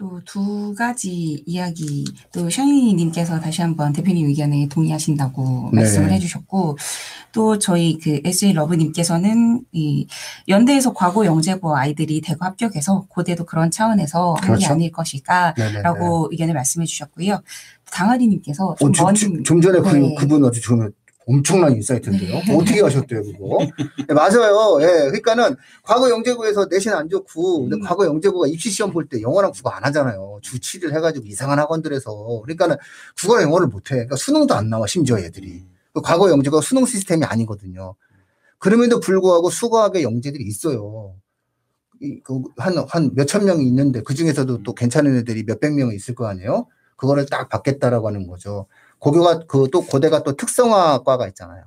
또 두 가지 이야기 또 셔니님께서 다시 한번 대표님 의견에 동의하신다고 네. 말씀을 해주셨고 또 저희 그 SJ 러브님께서는 이 연대에서 과거 영재고 아이들이 대거 합격해서 고대도 그런 차원에서 한게 그렇죠. 아닐 것일까라고. 의견을 말씀해 주셨고요. 강아리님께서 어, 먼 좀, 좀 전에 그, 네. 그분 아주 저는 엄청난 인사이트인데요. 네. 어떻게 하셨대요, 그거? 네, 맞아요. 예. 그러니까는 과거 영재고에서 내신 안 좋고, 근데 음. 과거 영재고가 입시 시험 볼 때 영어랑 국어 안 하잖아요. 주 7일 해가지고 이상한 학원들에서. 그러니까는 국어랑 영어를 못 해. 그러니까 수능도 안 나와, 심지어 애들이. 그 과거 영재고가 수능 시스템이 아니거든요. 그럼에도 불구하고 수거학의 영재들이 있어요. 이, 그, 한, 한 몇천 명이 있는데 그 중에서도 또 괜찮은 애들이 몇백 명이 있을 거 아니에요? 그거를 딱 받겠다라고 하는 거죠. 고교가, 그 또 고대가 또 특성화과가 있잖아요.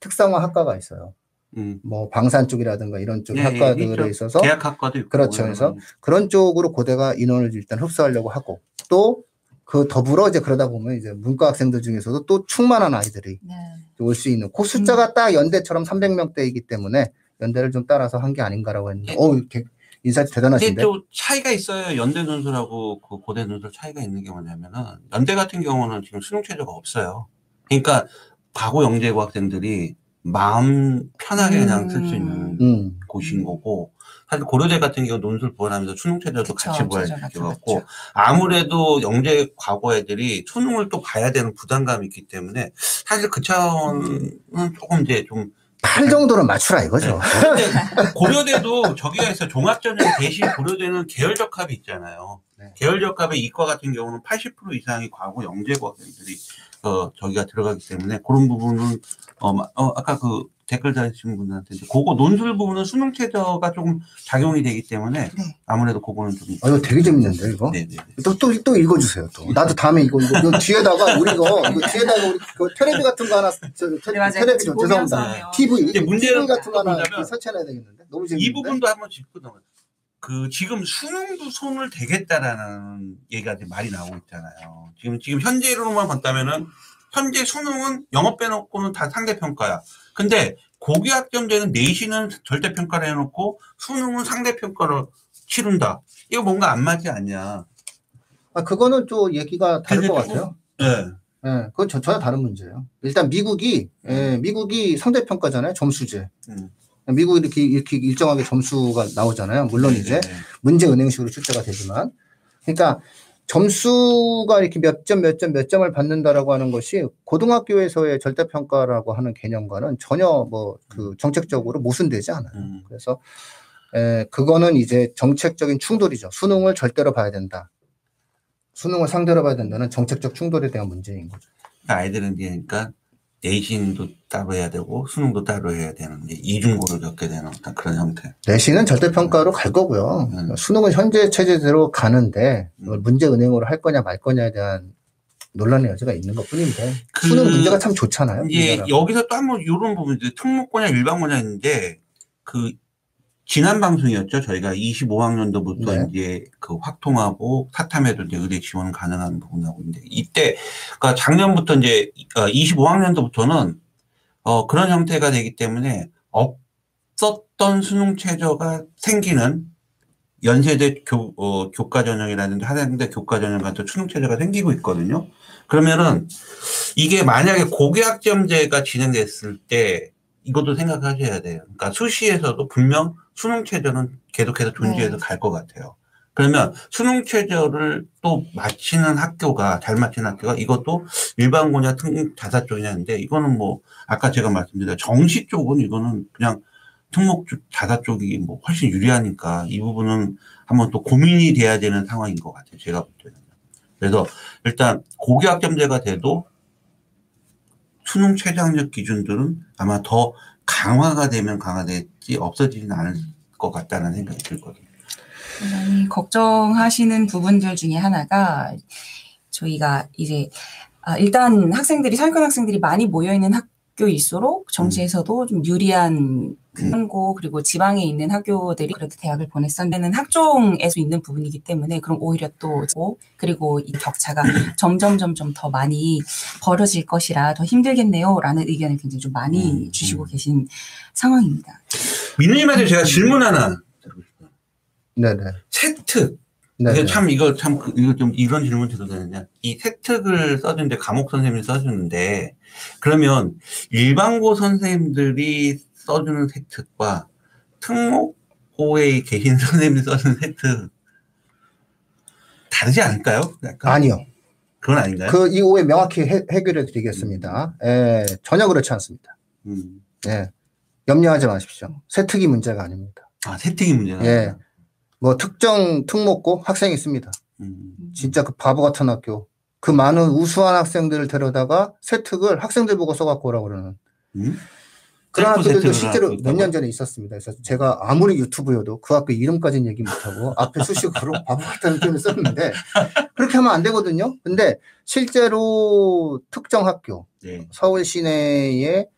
특성화 학과가 있어요. 음. 뭐 방산 쪽이라든가 이런 쪽 예, 예, 학과들에 있죠. 있어서 계약학과도 있고. 그렇죠. 그래서 그런 쪽으로 고대가 인원을 일단 흡수하려고 하고 또 그 더불어 이제 그러다 보면 이제 문과 학생들 중에서도 또 충만한 아이들이 네. 올수 있는 그 숫자가 딱 연대처럼 300명대이기 때문에 연대를 좀 따라서 한 게 아닌가라고 했는데 네. 어 이렇게 인사이 근데 대단하신데 또 차이가 있어요. 연대 논술하고 그 고대 논술 차이가 있는 게 뭐냐면은 연대 같은 경우는 지금 수능 체제가 없어요. 그러니까 과거 영재고 학생들이 마음 편하게 그냥 쓸 수 있는 음 곳인 거고 사실 고려대 같은 경우 논술 보완하면서 수능 그쵸, 같이 보아야 체제가 될것 같고. 아무래도 영재 과거 애들이 수능을 또 봐야 되는 부담감이 있기 때문에 사실 그 차원은 조금 이제 좀 팔 정도는 맞추라 이거죠. 근데 고려대도 저기가 있어 종합전형 대신 고려대는 계열적 합이 있잖아요. 네. 계열적 합의 이과 같은 경우는 80% 이상이 과거 영재고 학생들이 어 저기가 들어가기 때문에 그런 부분은 어, 마- 어, 아까 그 댓글 달으신 분한테 이제 그거 논술 부분은 수능 체저가 조금 작용이 되기 때문에 네. 아무래도 그거는 좀 아 이거 되게 재밌는데 이거. 네네 또, 또, 또 읽어주세요, 또. 나도 다음에 이거, 이거, 이거 뒤에다가, 우리 이거, 이거 뒤에다가 우리, 그, 테레비 같은 거 하나, 저, 네. 텔레비전, 죄송합니다. TV, TV 같은 거 하나 설치해놔야 되겠는데? 너무 이 재밌는데? 부분도 한번 짚고 넘어요. 그 지금 수능도 손을 대겠다라는 얘기가 이제 말이 나오고 있잖아요. 지금 지금 현재로만 봤다면은 현재 수능은 영어 빼놓고는 다 상대 평가야. 근데 고교학점제는 내신은 절대 평가를 해놓고 수능은 상대 평가를 치른다. 이거 뭔가 안 맞지 않냐? 아, 그거는 또 얘기가 다를 것 같아요. 네. 예, 그건 저, 전혀 다른 문제예요. 일단 미국이, 예, 미국이 상대평가잖아요. 점수제. 음. 미국이 이렇게, 이렇게 일정하게 점수가 나오잖아요. 물론 이제 네, 네. 문제 은행식으로 출제가 되지만. 그러니까 점수가 이렇게 몇 점, 몇 점, 몇 점을 받는다라고 하는 것이 고등학교에서의 절대평가라고 하는 개념과는 전혀 뭐 그 정책적으로 모순되지 않아요. 음. 그래서 에, 그거는 이제 정책적인 충돌이죠. 수능을 절대로 봐야 된다. 수능을 상대로 봐야 된다는 정책적 충돌에 대한 문제인 거죠. 그러니까 아이들은 그러니까 내신도 따로 해야 되고 수능도 따로 해야 되는 이제 이중고를 겪게 되는 어떤 그런 형태. 내신은 절대평가로 갈 거고요. 음. 수능은 현재 체제대로 가는데 이걸 문제 은행으로 할 거냐 말 거냐에 대한 논란의 여지가 있는 것 뿐인데 그- 수능 문제가 참 좋잖아요. 이제 우리나라. 여기서 또 한번 이런 부분인데 특목고냐 일반고냐 있는데 그 지난 방송이었죠. 저희가 25학년도부터 네. 이제 그 확통하고 사탐에도 이제 의대 지원 가능한 부분하고 있는데 이때 그러니까 작년부터 이제 25학년도부터는 어 그런 형태가 되기 때문에 없었던 수능 최저가 생기는 연세대 교, 어, 교과 전형이라든지 하나대 교과 전형 같은 수능 최저가 생기고 있거든요. 그러면은 이게 만약에 고교학점제가 진행됐을 때 이것도 생각하셔야 돼요. 그러니까 수시에서도 분명 수능 최저는 계속해서 존재해서 네. 갈것 같아요. 그러면 수능 최저를 또 마치는 학교가 잘 마치는 학교가 이것도 일반고냐 특 자사 쪽이냐 하는데 이거는 뭐 아까 제가 말씀드린 정시 쪽은 이거는 그냥 특목 쪽, 자사 쪽이 뭐 훨씬 유리하니까 이 부분은 한번 또 고민이 돼야 되는 상황인 것 같아요. 제가 볼 때는. 그래서 일단 고교학점제가 돼도 수능 최저학력 기준들은 아마 더 강화가 되면 강화 됐지 없어지지는 않을 것 같다는 생각이 들거든요. 굉장히 걱정하시는 부분들 중에 하나가 저희가 이제 아, 일단 학생들이 상권 학생들이 많이 모여 있는 학교일수록 정시에서도 좀 유리한 그 한고 그리고 지방에 있는 학교들이 그래도 대학을 보냈었는데는 학종에서 있는 부분이기 때문에 그럼 오히려 또 그리고 이 격차가 점점 점점 더 많이 벌어질 것이라 더 힘들겠네요라는 의견을 굉장히 좀 많이 음, 주시고 음. 계신 상황입니다. 민우님한테 제가 질문 하나 드리고 싶어요. 네네. 세특 네네. 이게 참 이거 참 그- 이거 좀 이런 질문 드려도 되느냐? 이 세특을 써주는데 과목 선생님이 써주는데 그러면 일반고 선생님들이 써주는 세특과 특목고에 계신 선생님이 써주는 세특 다르지 않을까요? 약간 아니요. 그건 아닌가요? 그 이 오해 명확히 해, 해결해 드리겠습니다. 예, 전혀 그렇지 않습니다. 음. 예. 염려하지 마십시오. 세특이 문제가 아닙니다. 아 세특이 문제가. 예. 아니구나. 뭐 특정 특목고 학생이 있습니다. 음. 진짜 그 바보 같은 학교. 그 많은 우수한 학생들을 데려다가 세특을 학생들 보고 써갖고 오라고 그러는. 음? 그런 학교들도 세특을 실제로 몇 년? 전에 있었습니다. 그래서 제가 아무리 유튜브여도 그 학교 이름까지는 얘기 못하고 앞에 수식으로 바보 같다는 표현을 썼는데 그렇게 하면 안 되거든요. 근데 실제로 특정 학교, 네. 서울 시내의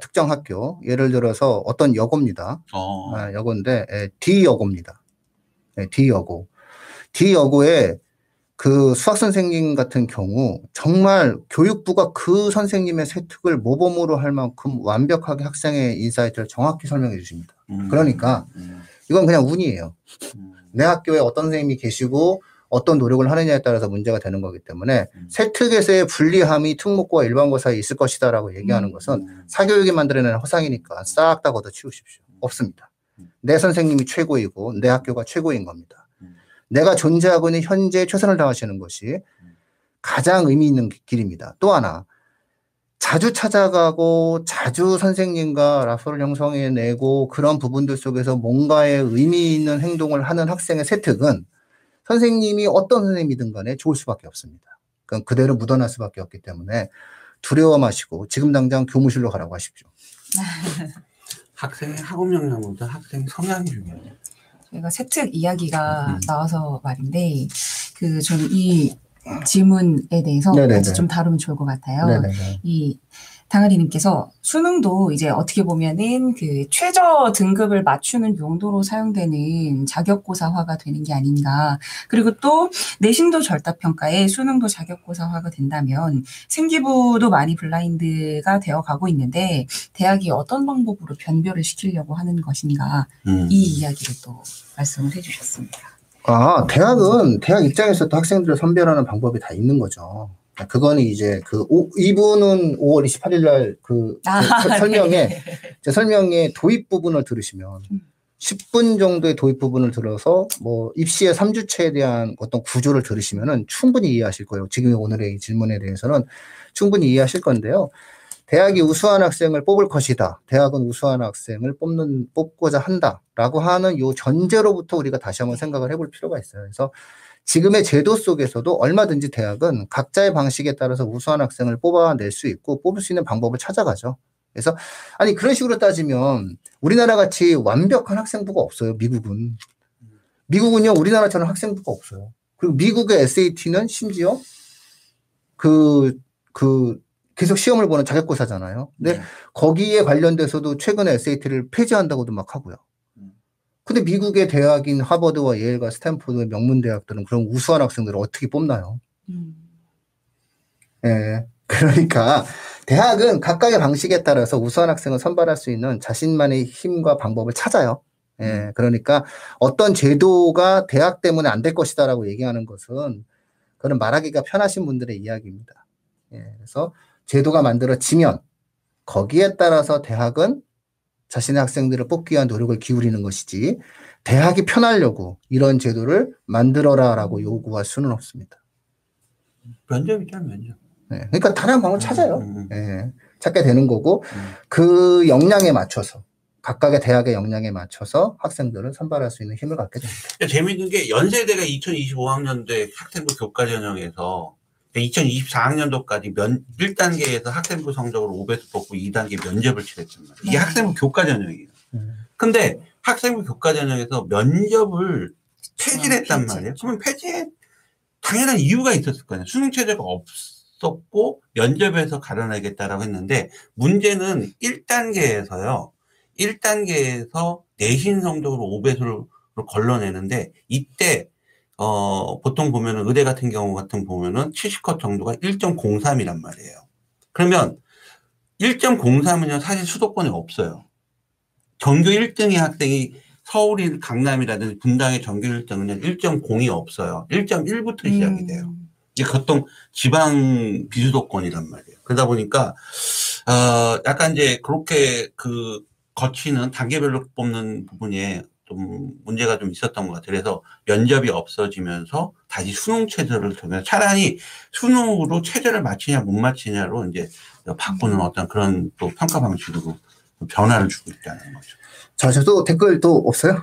특정 학교, 예를 들어서 어떤 여고입니다. 어. 아, 여고인데 예, D여고입니다. 예, D여고. D여고에 그 수학 선생님 같은 경우 정말 교육부가 그 선생님의 세특을 모범으로 할 만큼 완벽하게 학생의 insight를 정확히 설명해 주십니다. 음. 그러니까 음. 이건 그냥 운이에요. 음. 내 학교에 어떤 선생님이 계시고 어떤 노력을 하느냐에 따라서 문제가 되는 거기 때문에 음. 세특에서의 불리함이 특목고와 일반고 사이에 있을 것이다라고 얘기하는 음. 것은 음. 사교육이 만들어내는 허상이니까 싹 다 걷어치우십시오. 없습니다. 음. 내 선생님이 최고이고 내 학교가 최고인 겁니다. 음. 내가 존재하고 있는 현재 최선을 다하시는 것이 가장 의미 있는 기- 길입니다. 또 하나 자주 찾아가고 자주 선생님과 라포를 형성해 내고 그런 부분들 속에서 뭔가의 의미 있는 행동을 하는 학생의 세특은 선생님이 어떤 선생님이든 간에 좋을 수밖에 없습니다. 그럼 그대로 묻어날 수밖에 없기 때문에 두려워 마시고 지금 당장 교무실로 가라고 하십시오. *laughs* 학생의 학업 역량보다 학생 성향이 중요해요. 저희가 세특 이야기가 음. 나와서 말인데 그좀이 질문에 대해서 네네네. 같이 좀 다루면 좋을 것 같아요. 네네네. 이 당아리님께서 수능도 이제 어떻게 보면은 그 최저 등급을 맞추는 용도로 사용되는 자격고사화가 되는 게 아닌가. 그리고 또 내신도 절답평가에 수능도 자격고사화가 된다면 생기부도 많이 블라인드가 되어 가고 있는데 대학이 어떤 방법으로 변별을 시키려고 하는 것인가. 음. 이 이야기를 또 말씀을 해주셨습니다. 아, 대학은 대학 입장에서도 학생들을 선별하는 방법이 다 있는 거죠. 그거는 이제 그 오, 이분은 5월 28일 날그 아, 설명에 네. 제 설명에 도입 부분을 들으시면 음. 10분 정도의 도입 부분을 들어서 뭐 입시의 3주체에 대한 어떤 구조를 들으시면은 충분히 이해하실 거예요. 지금 오늘의 이 질문에 대해서는 충분히 이해하실 건데요. 대학이 우수한 학생을 뽑을 것이다. 대학은 우수한 학생을 뽑는 뽑고자 한다라고 하는 요 전제로부터 우리가 다시 한번 생각을 해볼 필요가 있어요. 그래서 지금의 제도 속에서도 얼마든지 대학은 각자의 방식에 따라서 우수한 학생을 뽑아낼 수 있고 뽑을 수 있는 방법을 찾아가죠. 그래서 아니 그런 식으로 따지면 우리나라 같이 완벽한 학생부가 없어요. 미국은 미국은요 우리나라처럼 학생부가 없어요. 그리고 미국의 SAT는 심지어 그그 계속 시험을 보는 자격고사잖아요. 근데 네. 거기에 관련돼서도 최근에 SAT를 폐지한다고도 막 하고요. 음. 근데 미국의 대학인 하버드와 예일과 스탠포드 명문 대학들은 그런 우수한 학생들을 어떻게 뽑나요? 음. 예. 그러니까 대학은 각각의 방식에 따라서 우수한 학생을 선발할 수 있는 자신만의 힘과 방법을 찾아요. 예. 그러니까 어떤 제도가 대학 때문에 안 될 것이다라고 얘기하는 것은 그런 말하기가 편하신 분들의 이야기입니다. 예. 그래서 제도가 만들어지면 거기에 따라서 대학은 자신의 학생들을 뽑기 위한 노력을 기울이는 것이지 대학이 편하려고 이런 제도를 만들어라라고 요구할 수는 없습니다. 면접 있잖아 면접. 예. 그러니까 다른 방법을 찾아요. 음, 음, 예, 찾게 되는 거고 음. 그 역량에 맞춰서 각각의 대학의 역량에 맞춰서 학생들을 선발할 수 있는 힘을 갖게 됩니다. 재밌는 게 연세대가 2025학년도에 학생부 교과 전형에서 2024학년도까지 면 1단계에서 학생부 성적으로 5배수 뽑고 2단계 면접을 치렀단 말이에요. 이게 네. 학생부 교과 전형이에요. 근데 학생부 교과 전형에서 면접을 폐지를 했단 폐지. 말이에요. 그러면 폐지에 당연한 이유가 있었을 거예요. 수능 체제가 없었고 면접에서 가려내겠다라고 했는데 문제는 1단계에서요. 1단계에서 내신 성적으로 5배수를 걸러내는데 이때 어 보통 보면은 의대 같은 경우 같은 보면은 70컷 정도가 1.03이란 말이에요. 그러면 1.03은요 사실 수도권에 없어요. 전교 1등의 학생이 서울이 강남이라든지 분당의 전교 1등은 1.0이 없어요. 1.1부터 시작이 돼요. 음. 이게 보통 지방 비수도권이란 말이에요. 그러다 보니까 어 약간 이제 그렇게 그 거치는 단계별로 뽑는 부분에 좀 문제가 좀 있었던 것 같아요. 그래서 면접이 없어지면서 다시 수능 체제를 두면 차라리 수능으로 체제를 맞추냐 못 맞추냐로 이제 바꾸는 어떤 그런 또 평가 방식으로 변화를 주고 있다는 거죠. 자, 저도 댓글 또 없어요?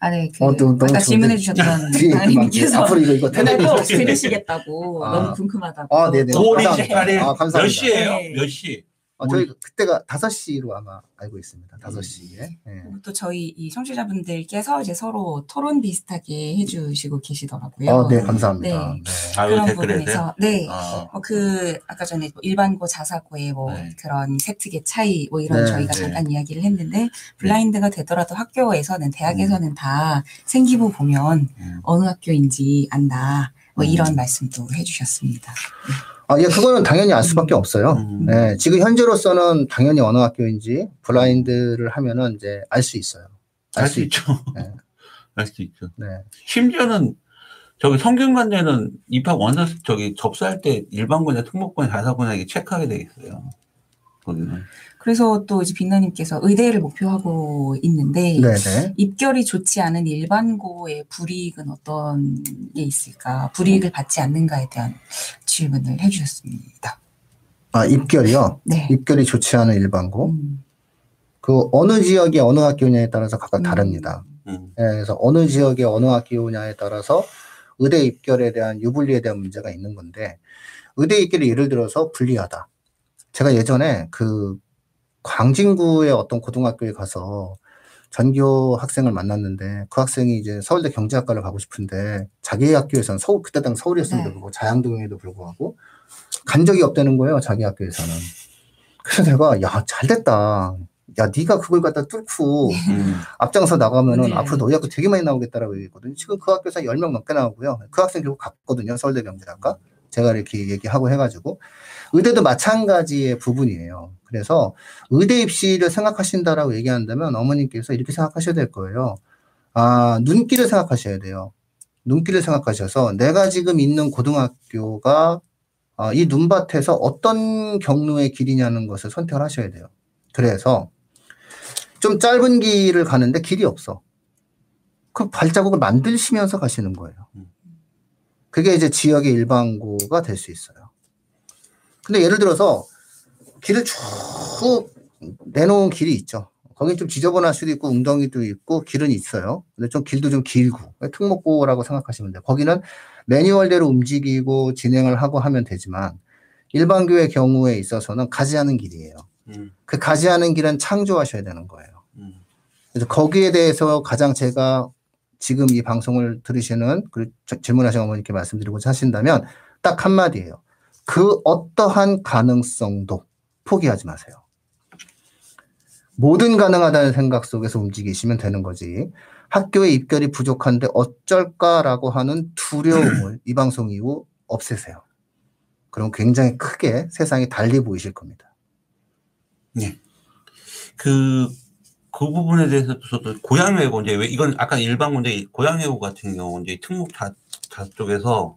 아, 네. 그 어, 또 너무 아까 좋은데. 질문해 주셨던 *laughs* 뒤에 강의님께서 앞으로 이거 이거 테레비 꼭 *laughs* 들으시겠다고 아. 너무 궁금하다고. 아, 네네. 5월 감사합니다. 28일 아. 몇 시예요? 네. 몇 시? 어, 저희 그때가 5시로 아마 알고 있습니다. 5시에. 예. 그리고 또 저희 이 청취자분들께서 이제 서로 토론 비슷하게 해주시고 계시더라고요. 어, 네, 감사합니다. 네. 네. 아, 그런? 부분에서 네. 아, 뭐그 아까 전에 뭐 일반고 자사고의 뭐 네. 그런 세특의 차이 뭐 이런 네, 저희가 네. 잠깐 이야기를 했는데 블라인드가 되더라도 학교에서는 대학에서는 다 생기부 보면 음. 어느 학교인지 안다 뭐 음. 이런 말씀도 해주셨습니다. 아, 예, 그거는 당연히 알 수밖에 없어요. 음. 네, 지금 현재로서는 당연히 어느 학교인지 블라인드를 하면은 이제 알 수 있어요. 알알수수 있죠. 있죠. 네. *laughs* 알수 있죠. 네. 심지어는 저기 성균관대는 입학 원서 저기 접수할 때 일반고냐 특목고냐 자사고냐 이게 체크하게 돼 있어요. 거기는. 그래서 또 이제 빛나님께서 의대를 목표하고 있는데 네, 네. 입결이 좋지 않은 일반고의 불이익은 어떤 게 있을까? 불이익을 받지 않는가에 대한 질문을 해주셨습니다. 아, 입결이요. 네. 입결이 좋지 않은 일반고. 음, 그 어느 지역이 어느 학교냐에 따라서 각각 음. 다릅니다. 음. 예, 그래서 어느 지역에 어느 학교냐에 따라서 의대 입결에 대한 유불리에 대한 문제가 있는 건데 의대 입결이 예를 들어서 불리하다. 제가 예전에 그 광진구의 어떤 고등학교에 가서 전교 학생을 만났는데 그 학생이 이제 서울대 경제학과를 가고 싶은데 자기 학교에서는 서울 그때 당 서울이었음에도 네. 불구하고 자양동에도 불구하고 간 적이 없다는 거예요 자기 학교에서는 그래서 내가 야 잘됐다 야 네가 그걸 갖다 뚫고 음. 앞장서 나가면은 네. 앞으로 너희 학교 되게 많이 나오겠다라고 얘기했거든요. 지금 그 학교에서 10명 넘게 나오고요. 그 학생 결국 갔거든요. 서울대 경제학과. 제가 이렇게 얘기하고 해가지고. 의대도 마찬가지의 부분이에요. 그래서 의대 입시를 생각하신다라고 얘기한다면 어머님께서 이렇게 생각하셔야 될 거예요. 아, 눈길을 생각하셔야 돼요. 눈길을 생각하셔서 내가 지금 있는 고등학교가 아, 이 눈밭에서 어떤 경로의 길이냐는 것을 선택을 하셔야 돼요. 그래서 좀 짧은 길을 가는데 길이 없어. 그 발자국을 만드시면서 가시는 거예요. 음. 그게 이제 지역의 일반고가 될 수 있어요. 근데 예를 들어서 길을 쭉 내놓은 길이 있죠. 거긴 좀 지저분할 수도 있고 웅덩이도 있고 길은 있어요. 근데 좀 길도 좀 길고 특목고라고 생각하시면 돼요. 거기는 매뉴얼대로 움직이고 진행을 하고 하면 되지만 일반교의 경우에 있어서는 가지 않은 길이에요. 음. 그 가지 않은 길은 창조하셔야 되는 거예요. 음. 그래서 거기에 대해서 가장 제가 지금 이 방송을 들으시는 그 저- 질문하신 어머니께 말씀드리고자 하신다면 딱 한마디예요. 그 어떠한 가능성도 포기하지 마세요. 모든 가능하다는 생각 속에서 움직이시면 되는 거지. 학교에 입결이 부족한데 어쩔까라고 하는 두려움을 *clears throat* 이 방송 이후 없애세요. 그럼 굉장히 크게 세상이 달리 보이실 겁니다. 그, 그 부분에 대해서 저도 고양외고 이제 왜 이건 아까 일반고인데 고양외고 같은 경우 이제 특목 자, 자 쪽에서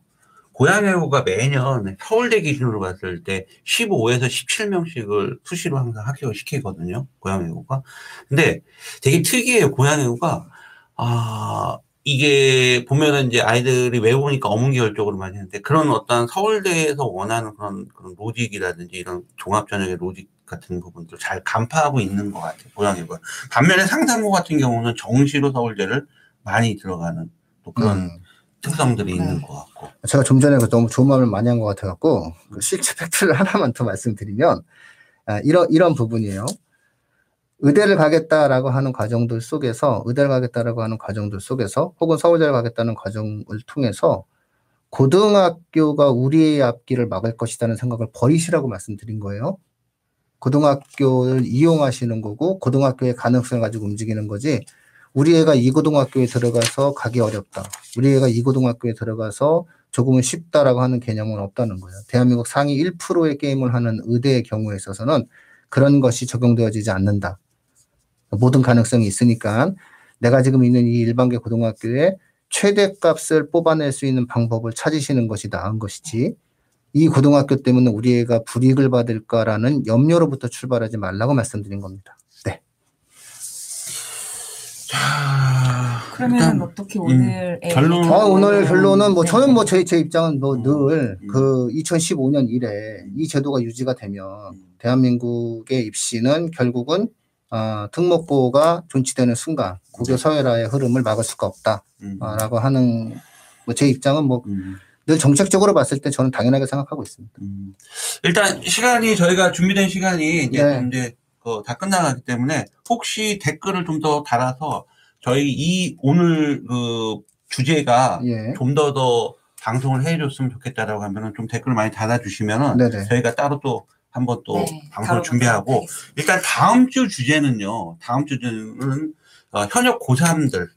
고양외고가 매년 서울대 기준으로 봤을 때 15에서 17명씩을 수시로 항상 합격을 시키거든요. 고양외고가. 근데 되게 특이해요. 고양외고가 아 이게 보면은 이제 아이들이 외우니까 어문계열 쪽으로 많이 하는데 그런 어떤 서울대에서 원하는 그런 그런 로직이라든지 이런 종합 전형의 로직 같은 부분들 잘 간파하고 있는 것 같아요. 고양이가. 반면에 상상고 같은 경우는 정시로 서울대를 많이 들어가는 또 그런 음. 특성들이 네. 있는 것 같고. 제가 좀 전에 그 너무 좋은 말을 많이 한 것 같아갖고 그 실제 *laughs* 팩트를 하나만 더 말씀드리면 아, 이런 이런 부분이에요. 의대를 가겠다라고 하는 과정들 속에서 의대를 가겠다라고 하는 과정들 속에서 혹은 서울대를 가겠다는 과정을 통해서 고등학교가 우리의 앞길을 막을 것이라는 생각을 버리시라고 말씀드린 거예요. 고등학교를 이용하시는 거고 고등학교의 가능성을 가지고 움직이는 거지 우리 애가 이 고등학교에 들어가서 가기 어렵다. 우리 애가 이 고등학교에 들어가서 조금은 쉽다라고 하는 개념은 없다는 거예요. 대한민국 상위 1%의 게임을 하는 의대의 경우에 있어서는 그런 것이 적용되어지지 않는다. 모든 가능성이 있으니까 내가 지금 있는 이 일반계 고등학교에 최대값을 뽑아낼 수 있는 방법을 찾으시는 것이 나은 것이지 이 고등학교 때문에 우리 애가 불이익을 받을까라는 염려로부터 출발하지 말라고 말씀드린 겁니다. 네. 자, 그러면 어떻게 오늘 애- 결론- 아, 오늘 결론은 뭐 네. 저는 뭐 제 제 입장은 뭐 음. 늘 음. 그 2015년 이래 이 제도가 유지가 되면 대한민국의 입시는 결국은 아, 특목고가 존치되는 순간 고교 서열화의 흐름을 막을 수가 음, 없다라고 하는 뭐 제 입장은 뭐늘 음, 정책적으로 봤을 때 저는 당연하게 생각하고 있습니다. 음. 일단 시간이 저희가 준비된 시간이 이제 네. 좀 이제 그 다 끝나가기 때문에 혹시 댓글을 좀 더 달아서 저희 이 오늘 그 주제가 예. 좀더더 방송을 해줬으면 좋겠다라고 하면은 좀 댓글 많이 달아주시면은 네네. 저희가 따로 또 한번 또 네, 방송을 준비하고 하겠습니다. 일단 다음 주 주제는요. 다음 주 주제는 어, 현역 고3들을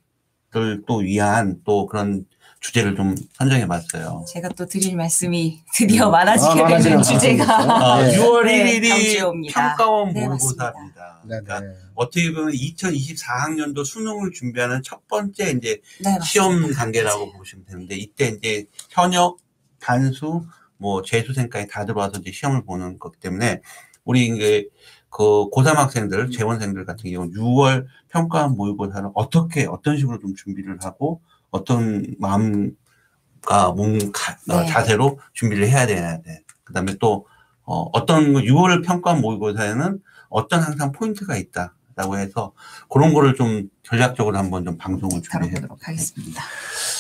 또 위한 또 그런 주제를 좀 선정해 봤어요. 제가 또 드릴 말씀이 드디어 많아지게 아, 되는. 주제가 아, 네. 6월 네, 다음 1일이 주에 옵니다. 평가원 네, 모의고사입니다. 네네. 그러니까 어떻게 보면 2024학년도 수능을 준비하는 첫 번째 이제 네, 시험. 단계라고 보시면 되는데 이때 이제 현역, 단수, 뭐 재수생까지 다 들어와서 이제 시험을 보는 거기 때문에 우리 이제 그 고3 학생들, 재원생들 같은 경우는 6월 평가원 모의고사를 어떻게 어떤 식으로 좀 준비를 하고 어떤 마음과 몸 가- 어, 네. 자세로 준비를 해야 돼야 돼. 그다음에 또 어, 어떤 6월 평가원 모의고사에는 어떤 항상 포인트가 있다라고 해서 그런 거를 좀 전략적으로 한번 좀 방송을 준비해 다뤄보도록 하겠습니다.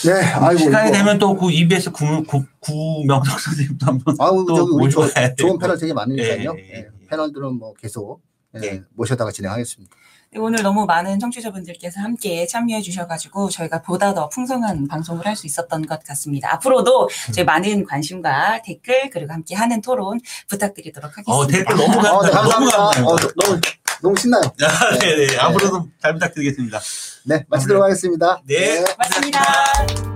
네. 아이고. 시간이 이거- 되면 또 그 EBS 구, 구, 구명석 선생님도 한번 아우 또 모셔야 되고. 좋은 패널 되게 많으니까요. 예, 예, 예, 예. 패널들은 뭐 계속 예, 네. 모셔다가 진행하겠습니다. 네, 오늘 너무 많은 청취자분들께서 함께 참여해 주셔가지고 저희가 보다 더 풍성한 방송을 할 수 있었던 것 같습니다. 앞으로도 저희 많은 관심과 댓글 그리고 함께 하는 토론 부탁드리도록 하겠습니다. 어, 댓글 너무 아, 네, 감사합니다. 너무 감사합니다. 감사합니다. 어, 너무 너무 신나요. 아, 네, 네. 앞으로도 잘 부탁드리겠습니다. 네, 마치도록 하겠습니다. 네. 고맙습니다.